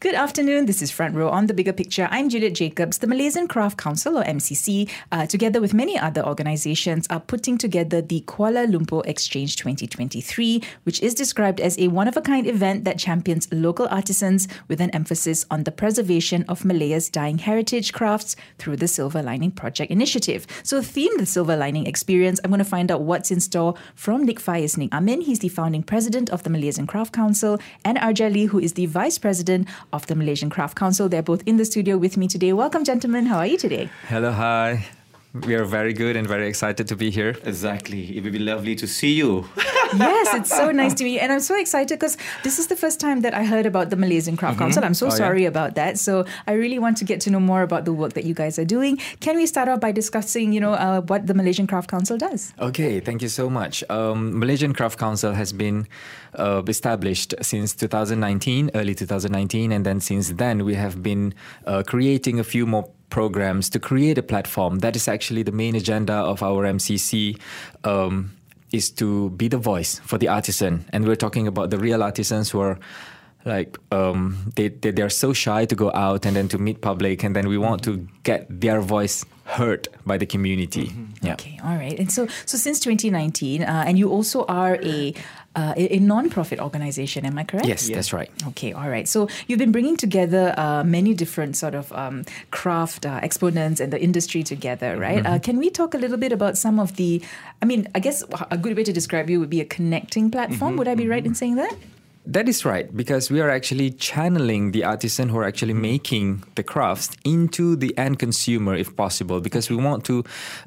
Good afternoon. This is Front Row on the Bigger Picture. I'm Juliet Jacobs. The Malaysian Craft Council, or MCC, uh, together with many other organizations, are putting together the Kuala Lumpur Exchange 2023, which is described as a one of a kind event that champions local artisans with an emphasis on the preservation of Malaya's dying heritage crafts through the Silver Lining Project initiative. So, theme the Silver Lining experience, I'm going to find out what's in store from Nik Faiz Nik Amin. He's the founding president of the Malaysian Craft Council, and Arja Lee, who is the vice president of the Malaysian Craft Council. They're both in the studio with me today. Welcome, gentlemen. How are you today? Hello, hi. We are very good and very excited to be here. Exactly. It would be lovely to see you. yes, it's so nice to meet you. And I'm so excited because this is the first time that I heard about the Malaysian Craft mm-hmm. Council. I'm so oh, sorry yeah? about that. So I really want to get to know more about the work that you guys are doing. Can we start off by discussing, you know, uh, what the Malaysian Craft Council does? Okay, thank you so much. Um, Malaysian Craft Council has been uh, established since 2019, early 2019, and then since then we have been uh, creating a few more programs to create a platform. That is actually the main agenda of our MCC. Um, is to be the voice for the artisan, and we're talking about the real artisans who are like um, they, they they're so shy to go out and then to meet public, and then we want to get their voice heard by the community. Mm-hmm. Yeah. Okay, all right. And so, so since 2019, uh, and you also are a uh, a, a non-profit organization. Am I correct? Yes, yeah. that's right. Okay, all right. So you've been bringing together uh, many different sort of um, craft uh, exponents and the industry together, right? Mm-hmm. Uh, can we talk a little bit about some of the? I mean, I guess a good way to describe you would be a connecting platform. Mm-hmm. Would I be right in saying that? That is right, because we are actually channeling the artisan who are actually making the crafts into the end consumer if possible, because we want to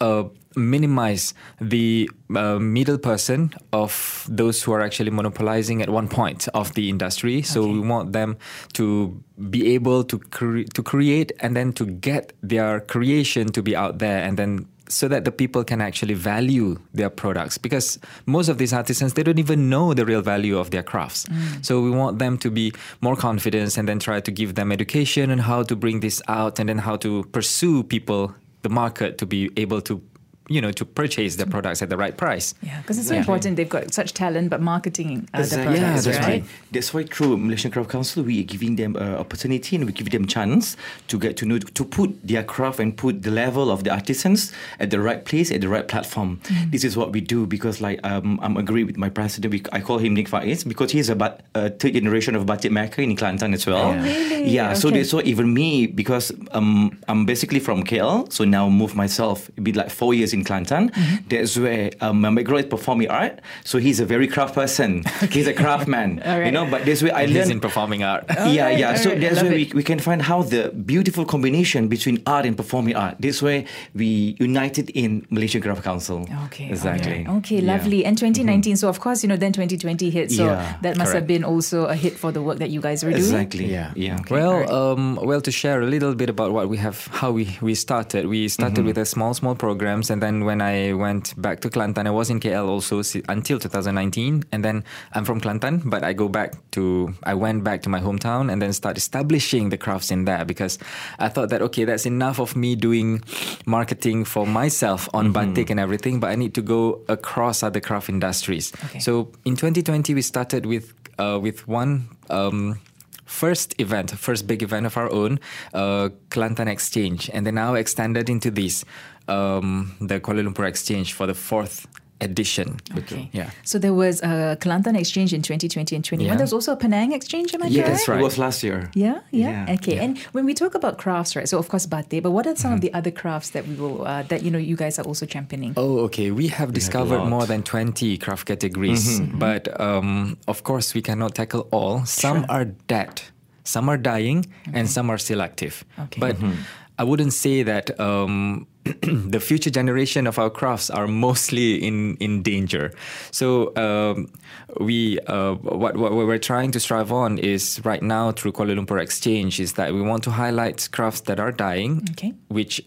uh, minimize the uh, middle person of those who are actually monopolizing at one point of the industry. So okay. we want them to be able to cre- to create and then to get their creation to be out there and then so that the people can actually value their products because most of these artisans they don't even know the real value of their crafts mm. so we want them to be more confident and then try to give them education on how to bring this out and then how to pursue people the market to be able to you know to purchase the products at the right price. Yeah, because it's so yeah. important. They've got such talent, but marketing uh, exactly. the products, yeah, that's right? right? That's why through Malaysian Craft Council, we are giving them an opportunity and we give them chance to get to know to put their craft and put the level of the artisans at the right place at the right platform. Mm. This is what we do because like um, I'm agree with my president. We, I call him Nik Faiz because he's a but, uh, third generation of batik maker in Kelantan as well. Oh, really? Yeah. Okay. So that's why even me because um, I'm basically from KL, so now move myself. It'd be like four years in Kelantan. Mm-hmm. That's where um, my background is performing art. So he's a very craft person. Okay. He's a craftsman. right. You know, but that's where I learned in performing art. yeah, right, yeah. So right. that's where we, we can find how the beautiful combination between art and performing art. This way we united in Malaysian Craft Council. Okay. Exactly. Okay, lovely. Yeah. And 2019. Mm-hmm. So of course, you know, then 2020 hit. So yeah, that must correct. have been also a hit for the work that you guys were doing. Exactly. Yeah. Yeah. Okay. Well, um, well, to share a little bit about what we have, how we we started. We started mm-hmm. with a small, small programs, and then when I went back to Kelantan. I was in KL also until 2019, and then I'm from Kelantan, but I go back to I went back to my hometown and then start establishing the crafts in there because I thought that okay, that's enough of me doing marketing for myself on mm-hmm. batik and everything, but I need to go across other craft industries. Okay. So in 2020, we started with uh, with one. Um, first event, first big event of our own, uh, Kelantan Exchange, and then now extended into this um, the Kuala Lumpur Exchange for the fourth edition. Okay. Yeah. So there was a Kelantan exchange in 2020 and 21. Yeah. There was also a Penang exchange, am I yeah, correct? that's right. It was last year. Yeah, yeah. yeah. Okay. Yeah. And when we talk about crafts, right? So of course batik, but what are some mm-hmm. of the other crafts that we will uh, that you know you guys are also championing? Oh, okay. We have we discovered have more than 20 craft categories, mm-hmm. but um, of course we cannot tackle all. Some sure. are dead. Some are dying, okay. and some are still active. Okay. But mm-hmm. I wouldn't say that um, the future generation of our crafts are mostly in, in danger. So um, we uh, what, what we're trying to strive on is right now through Kuala Lumpur Exchange is that we want to highlight crafts that are dying, okay. which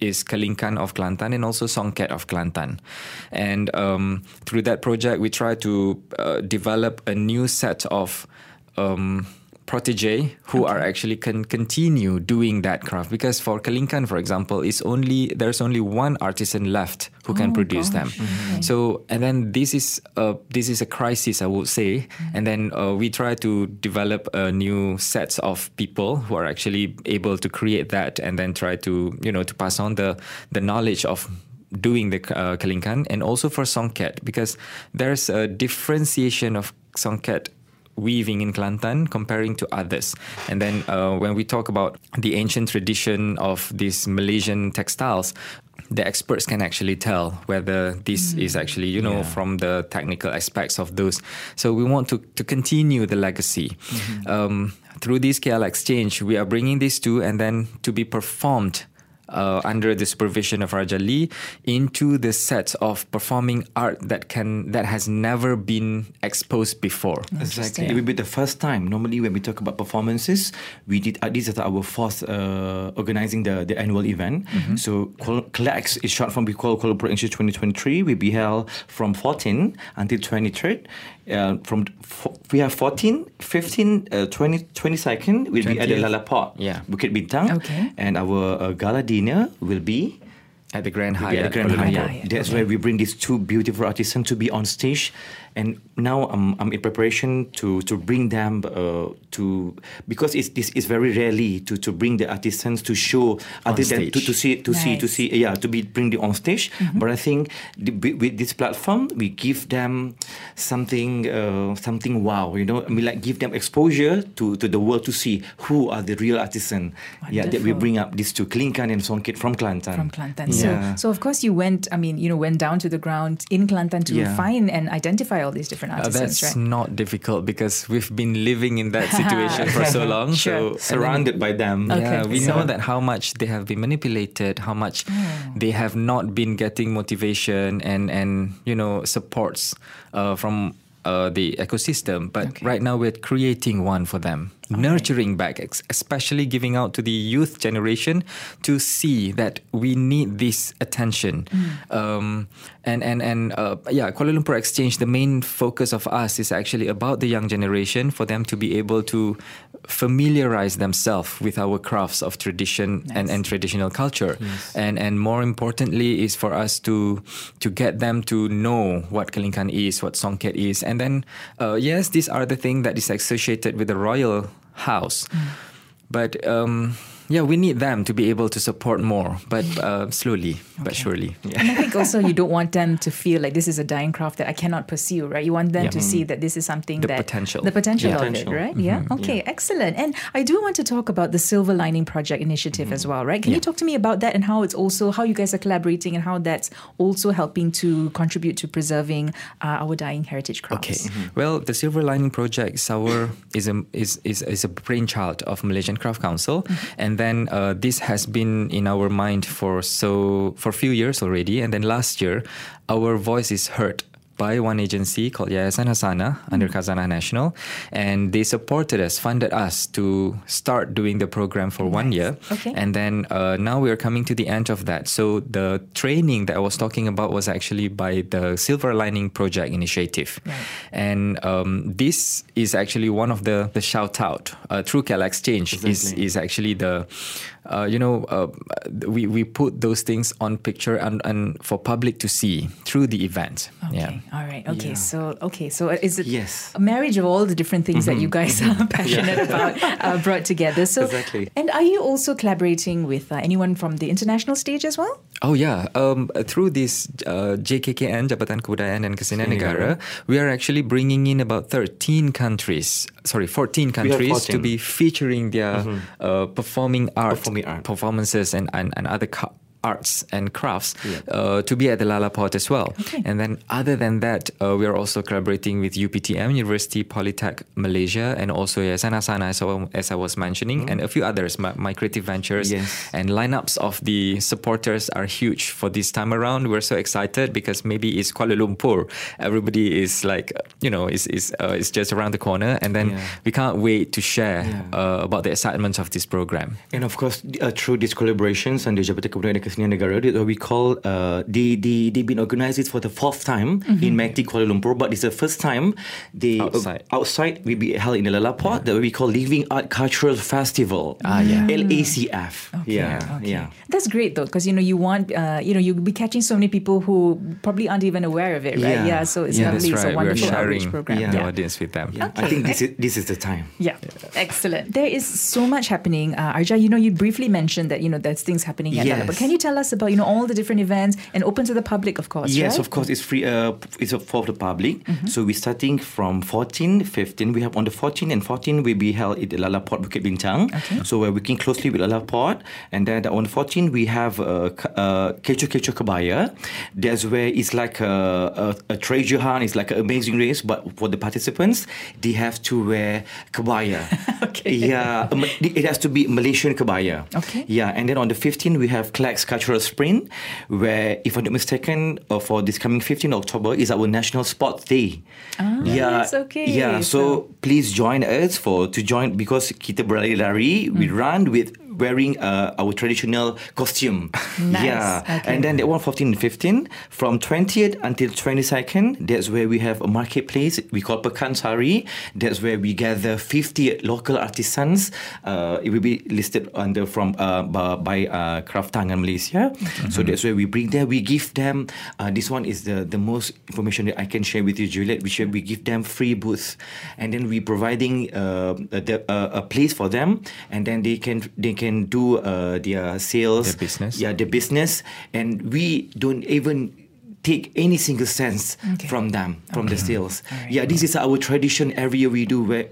is Kelingkan of Kelantan and also Songket of Kelantan. And um, through that project, we try to uh, develop a new set of um, protege who are actually can continue doing that craft. Because for Kelingkan for example is only there's only one artisan left who can Oh, produce gosh. them so and then this is a this is a crisis I would say. And then uh, we try to develop a new sets of people who are actually able to create that and then try to you know to pass on the the knowledge of doing the uh, Kelingkan and also for Songket because there's a differentiation of Songket weaving in Kelantan comparing to others. And then uh, when we talk about the ancient tradition of these Malaysian textiles, the experts can actually tell whether this is actually, you know, from the technical aspects of those. So we want to, to continue the legacy. Um, through this KL exchange, we are bringing these two and then to be performed uh, under the supervision of Arja Lee into the sets of performing art that can that has never been exposed before. Exactly. It will be the first time. Normally, when we talk about performances, we did. Uh, this is our fourth uh, organizing the, the annual event. So, Kuala- KLEX is short from we call Kuala Lumpur Exchange 2023. We be held from 14 until 23rd. Uh, from f- we have 14, 15, uh, 20, 22nd will be at the 20th. Lala Port, Yeah. Bukit Bintang. Okay. And our uh, gala dinner will be At the Grand yeah, Hyatt. the Grand Hyatt. Hyatt. That's where we bring these two beautiful artisans to be on stage, and now I'm, I'm in preparation to to bring them uh, to because it's this is very rarely to to bring the artisans to show other than to, to see to see to see yeah to be bring them on stage. But I think the, with with this platform we give them something uh, something wow you know I mean like give them exposure to to the world to see who are the real artisan. Yeah, that we bring up these two Kelingkan and Songket from Kelantan. from Kelantan. Yeah. So, so of course you went. I mean, you know, went down to the ground in Kelantan to Yeah. find and identify all these different Uh, that's right? not difficult because we've been living in that situation for so long. Sure. So surrounded by them. Okay. Yeah, we so- know that how much they have been manipulated, how much they have not been getting motivation and and you know supports uh, from uh, the ecosystem. But Okay. right now we're creating one for them, nurturing back, especially giving out to the youth generation to see that we need this attention. Um, and and and uh, yeah, Kuala Lumpur Exchange. The main focus of us is actually about the young generation for them to be able to familiarize themselves with our crafts of tradition and, Nice. and traditional culture and and more importantly is for us to to get them to know what Kelingkan is what Songket is and then uh, yes these are the things that is associated with the royal house. But um, yeah we need them to be able to support more but uh, slowly but surely And I think also you don't want them to feel like this is a dying craft that I cannot pursue, right? You want them Yeah. to see mm. that this is something The that potential. the potential Yeah. of Potential. it, right? Yeah. Mm-hmm. Okay, excellent. And I do want to talk about the Silver Lining Project initiative as mm-hmm. well, right? Can you talk to me about that and how it's also how you guys are collaborating and how that's also helping to contribute to preserving uh, our dying heritage crafts? Okay. Mm-hmm. Well, the Silver Lining Project is our is a is is, is a brainchild of Malaysian Craft Council, and then uh, this has been in our mind for so for a few years already, and then last year, our voice is heard by one agency called Yayasan Hasanah under Khazanah Nasional, and they supported us, funded us to start doing the program for one year, Okay. and then uh, now we are coming to the end of that. So the training that I was talking about was actually by the Silver Lining Project Initiative, Right. and um, this is actually one of the the shout out uh, through KL Exchange is is actually the. Uh, you know, uh, we, we put those things on picture and, and for public to see through the event. Okay. Yeah. All right. Okay. Yeah. So okay. So is it Yes. a marriage of all the different things that you guys are passionate about uh, brought together? So Exactly. And are you also collaborating with uh, anyone from the international stage as well? Oh yeah, um, through this uh, JKKN Jabatan Kebudayaan dan Kesenian Negara, we are actually bringing in about 13 countries, sorry, 14 countries to be featuring their uh, performing art, Performing art. performances and, and, and other arts and crafts uh, to be at the Lala Port as well. Okay. And then other than that, uh, we are also collaborating with UPTM, University Polytech Malaysia, and also Yayasan Hasanah, as, I- as I was mentioning, and a few others, my, my creative ventures. Yes. And lineups of the supporters are huge for this time around. We're so excited because maybe it's Kuala Lumpur. Everybody is like, you know, is is uh, is just around the corner, and then Yeah. we can't wait to share Yeah. uh, about the excitement of this program. And of course, uh, through these collaborations and the Kebudayaan dan Kesenian Negara that we call uh, they they they've been organised it for the fourth time in Magti Kuala Lumpur, but it's the first time they Outside. uh, outside will be held in the Lalaport that we call Living Art Cultural Festival. Ah, yeah. LACF. yeah, Okay. yeah. That's great though, because you know you want uh, you know you'll be catching so many people who probably aren't even aware of it, right? Yeah. Yeah. So it's yeah, lovely. that's It's a We're wonderful outreach sharing program. the Yeah. audience with them. Yeah, I think this is this is the time. Yeah, excellent. There is so much happening. Uh, Arja, you know, you briefly mentioned that, you know, there's things happening at Yes. Lala, but can you tell us about, you know, all the different events and open to the public, of course, Yes, right? of course, it's free. Uh, it's for the public. Mm-hmm. So we're starting from 14, 15. We have on the 14 and 14 will be held at the Lala Port Bukit Bintang. Okay. So we're working closely with Lala Port, and then on the 14 we have uh, uh, Kecho Kecho Kebaya. That's where it's like a, a, a treasure hunt. It's like an amazing race, but for the participants, they have to wear kebaya. Okay. Yeah, it has to be Malaysian kebaya. Okay. Yeah, and then on the 15 we have KLEX Cultural Sprint, where, if I'm not mistaken, uh, for this coming 15 October is our National Sports Day. Ah, yes, okay. Yeah, so, So- please join us for to join because kita berlari-lari, we Mm. run with wearing uh, our traditional costume. Nice, Yeah, okay. and then that one 14 and 15 from 20th until 22nd. That's where we have a marketplace we call Pekan Sari. That's where we gather 50 local artisans. Uh, it will be listed under from uh, by, uh, Tangan Malaysia. So that's where we bring them. We give them. Uh, this one is the the most information that I can share with you, Juliet. We share, we give them free booths, and then we providing uh, the- a, a place for them, and then they can they can do uh, their sales, Their business. yeah, the business, and we don't even take any single cents Okay. from them from the sales. Yeah, this is our tradition. Every year we do where.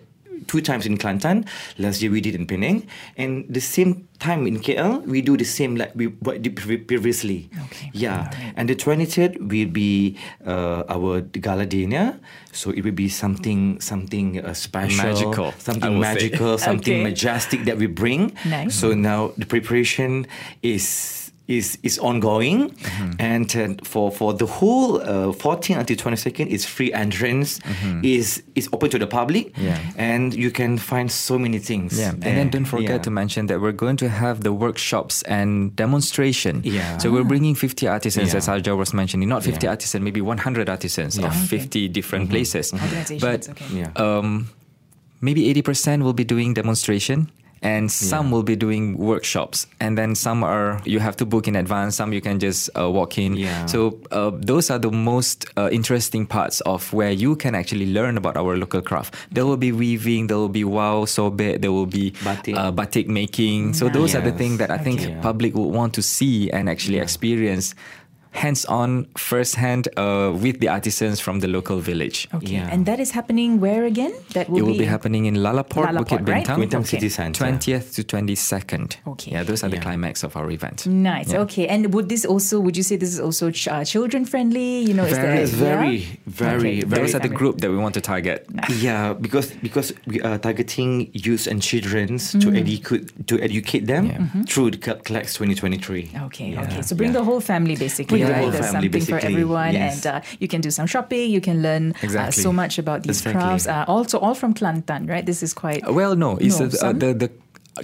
Two times in Kelantan. Last year we did in Penang, and the same time in KL we do the same like we what did previously. Okay. Yeah, and the twenty third will be uh, our gala dinner. So it will be something something uh, special, Magical, something will say. magical, something Okay. majestic that we bring. Nice. So now the preparation is is is ongoing, Mm-hmm. and uh, for for the whole uh, 14 until 22nd is free entrance. is is open to the public, Mm-hmm. Yeah. and you can find so many things. Yeah, there. and then don't forget Yeah. to mention that we're going to have the workshops and demonstration. Yeah. So we're bringing 50 artisans, Yeah. as Arja was mentioning, not 50 Yeah. artisans, maybe 100 artisans Yeah. of Okay. 50 different places. Organizations, But okay. Um, maybe 80% will be doing demonstration. And some will be doing workshops, and then some are you have to book in advance. Some you can just uh, walk in. Yeah. So uh, those are the most uh, interesting parts of where you can actually learn about our local craft. There will be weaving, there will be wow sobek, there will be Batik. uh, batik making. So those are the things that I think Okay. public would want to see and actually experience hands-on, first-hand uh, with the artisans from the local village. Okay. Yeah. And that is happening where again? That will It will be, be happening in Lalaport, Lalaport, Bukit right? Bintang, Bintang Okay. City Centre. 20th to 22nd. Okay. Yeah, those are the climax of our event. Nice. Yeah. Okay. And would this also, would you say this is also ch- uh, children friendly? You know, is there, It's very, yeah? very, Okay, very. Those are the group that we want to target. Yeah, because because we are targeting youth and children to Mm. educate to educate them Mm-hmm. through the KLEX 2023. Okay, Yeah. okay. So bring Yeah. the whole family basically, Bring the right? whole There's family, something for everyone, Yes. and uh, you can do some shopping. You can learn uh, so much about these Exactly. crafts. Uh, also, all from Kelantan, right? This is quite. Uh, Well, no, it's No, uh, the the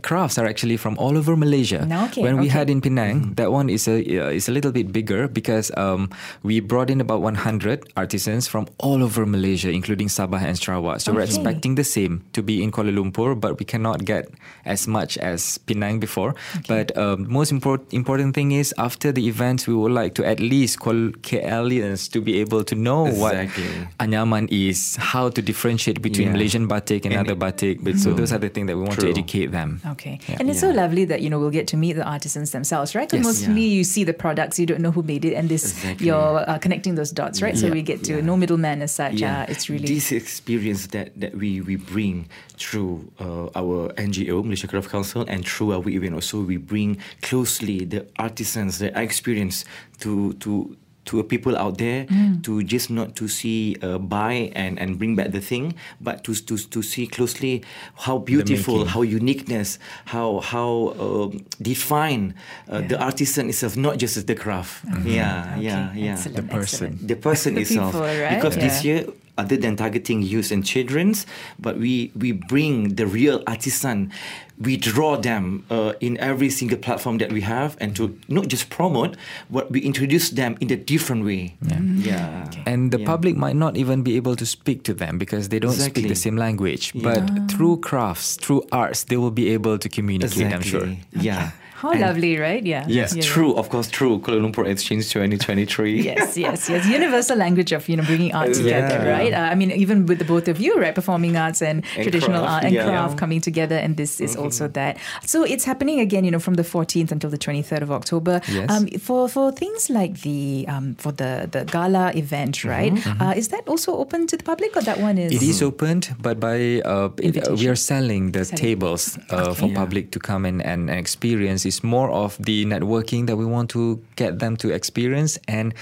crafts are actually from all over Malaysia. No, okay, when we okay. had in Penang, that one is a uh, is a little bit bigger because um, we brought in about 100 artisans from all over Malaysia, including Sabah and Sarawak. So we're expecting the same to be in Kuala Lumpur, but we cannot get as much as Penang before. But um, most important important thing is after the events, we would like to at least call KLians to be able to know Exactly. what Anyaman is, how to differentiate between Yeah. Malaysian batik and, And other it- batik. Betul. So those are the things that we want to educate them. Okay. Yeah. And it's so lovely that, you know, we'll get to meet the artisans themselves, right? 'Cause Yes. mostly you see the products, you don't know who made it, and this, Exactly. you're uh, connecting those dots, right? So we get to Yeah. no middleman as such. Uh, it's really. this experience that, that we, we bring through uh, our NGO Malaysia Craft Council and through our event also we bring closely the artisans the experience to to to people out there to just not to see uh, buy and, and bring back the thing but to, to to see closely how beautiful how uniqueness how how um, define uh, the artisan itself not just the craft. Yeah Okay, yeah yeah. excellent, The person. the person The itself. people, right? because this year other than targeting youth and children's, but we we bring the real artisan. We draw them uh, in every single platform that we have, and to not just promote, but we introduce them in a different way. Yeah, yeah. And the Yeah. public might not even be able to speak to them because they don't speak the same language. But through crafts, through arts, they will be able to communicate, I'm sure. Yeah. How lovely, right? Yeah. Yes, Yeah, yeah. true. Of course, true. Kuala Lumpur Exchange 2023. Yes, yes, yes. Universal language of you know bringing art together, Yeah. right? Uh, I mean, even with the both of you, right? Performing arts and, And traditional craft, art and yeah. Mm-hmm. craft coming together, and this is also that. So it's happening again, you know, from the 14th until the 23rd of October. Yes. Um, for for things like the um, for the the gala event, right? Uh, is that also open to the public, or that one is? Mm-hmm. It is opened, but by uh, it- uh, we are selling the Selling. tables uh, for Yeah. public to come and, and, and experience. It's more of the networking that we want to get them to experience, and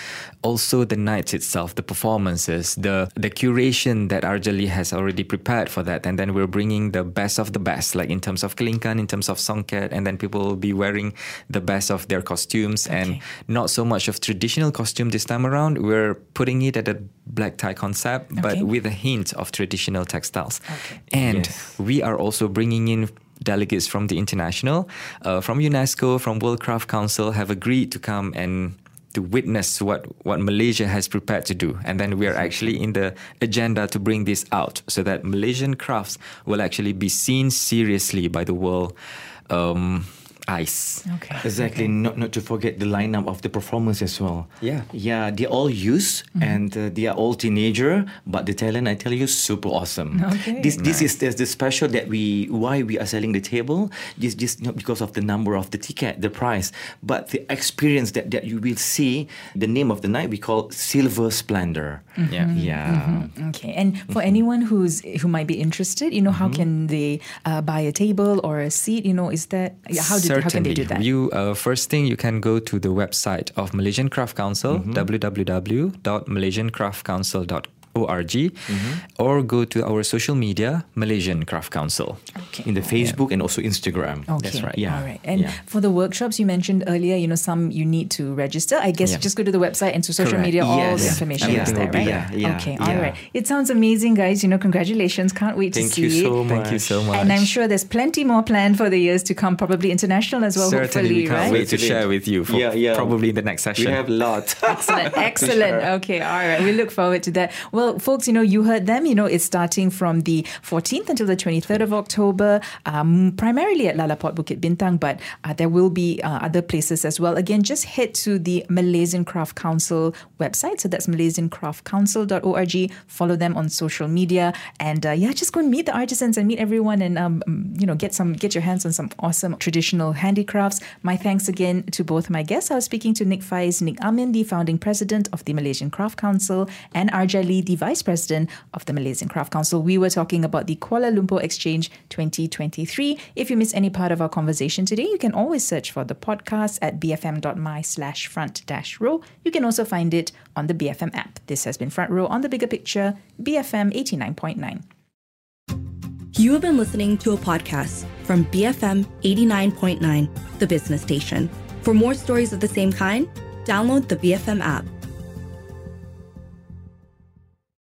also the nights itself, the performances, the the curation that Arja Lee has already prepared for that, and then we're bringing the best of the best, like in terms of Kelingkan, in terms of songket, and then people will be wearing the best of their costumes, and not so much of traditional costume this time around. We're putting it at a black tie concept, but with a hint of traditional textiles. Okay. And Yes. we are also bringing in delegates from the international, uh, from UNESCO, from World Craft Council, have agreed to come and to witness what, what Malaysia has prepared to do. And then we are actually in the agenda to bring this out so that Malaysian crafts will actually be seen seriously by the world um, eyes. Okay. Exactly. Not not to forget the lineup of the performers as well. Yeah. Yeah, they're all youth mm-hmm. and uh, they are all teenager, but the talent I tell you super awesome. Okay. This this is the, the special that we why we are selling the table. This just not because of the number of the ticket, the price, but the experience that, that you will see. The name of the night we call Silver Splendor. Mm-hmm. Yeah. Yeah. Mm-hmm. Okay, and for anyone who's who might be interested, you know, how can they uh, buy a table or a seat? You know, is that how did how can they do that? You uh, first thing you can go to the website of Malaysian Craft Council Mm-hmm. www.malaysiancraftcouncil.org Mm-hmm. or go to our social media Malaysian Craft Council. Okay. In the Facebook and also Instagram. Okay. That's right. Yeah. All right. And Yeah. for the workshops you mentioned earlier, you know, some you need to register. I guess Yeah. just go to the website and to social Correct. media, all the information Yeah. is there, right? will be there. Yeah, Okay. yeah, All yeah. right. It sounds amazing, guys. You know, congratulations. Can't wait to Thank see you it. so much. Thank you so much. And I'm sure there's plenty more planned for the years to come, probably international as well, Certainly, hopefully, we can't right? wait to share with you for Yeah, yeah. probably in the next session. We have a lot. Excellent, excellent. Okay, all right. We look forward to that. Well, folks, you know, you heard them. You know, it's starting from the 14th until the 23rd of October, um, primarily at Lalaport Bukit Bintang, but uh, there will be uh, other places as well. Again, just head to the Malaysian Craft Council website. So that's malaysiancraftcouncil.org. Follow them on social media, and uh, yeah, just go and meet the artisans and meet everyone, and um, you know, get some, get your hands on some awesome traditional handicrafts. My thanks again to both my guests. I was speaking to Nik Faiz, Nik Amin, the founding president of the Malaysian Craft Council, and Arja Lee, the vice president of the Malaysian Craft Council. We were talking about the Kuala Lumpur Exchange 2023. If you miss any part of our conversation today, you can always search for the podcast at bfm.my slash front dash row. You can also find it on the BFM app. This has been Front Row on the Bigger Picture, BFM 89.9. You have been listening to a podcast from BFM 89.9, the business station. For more stories of the same kind, download the BFM app.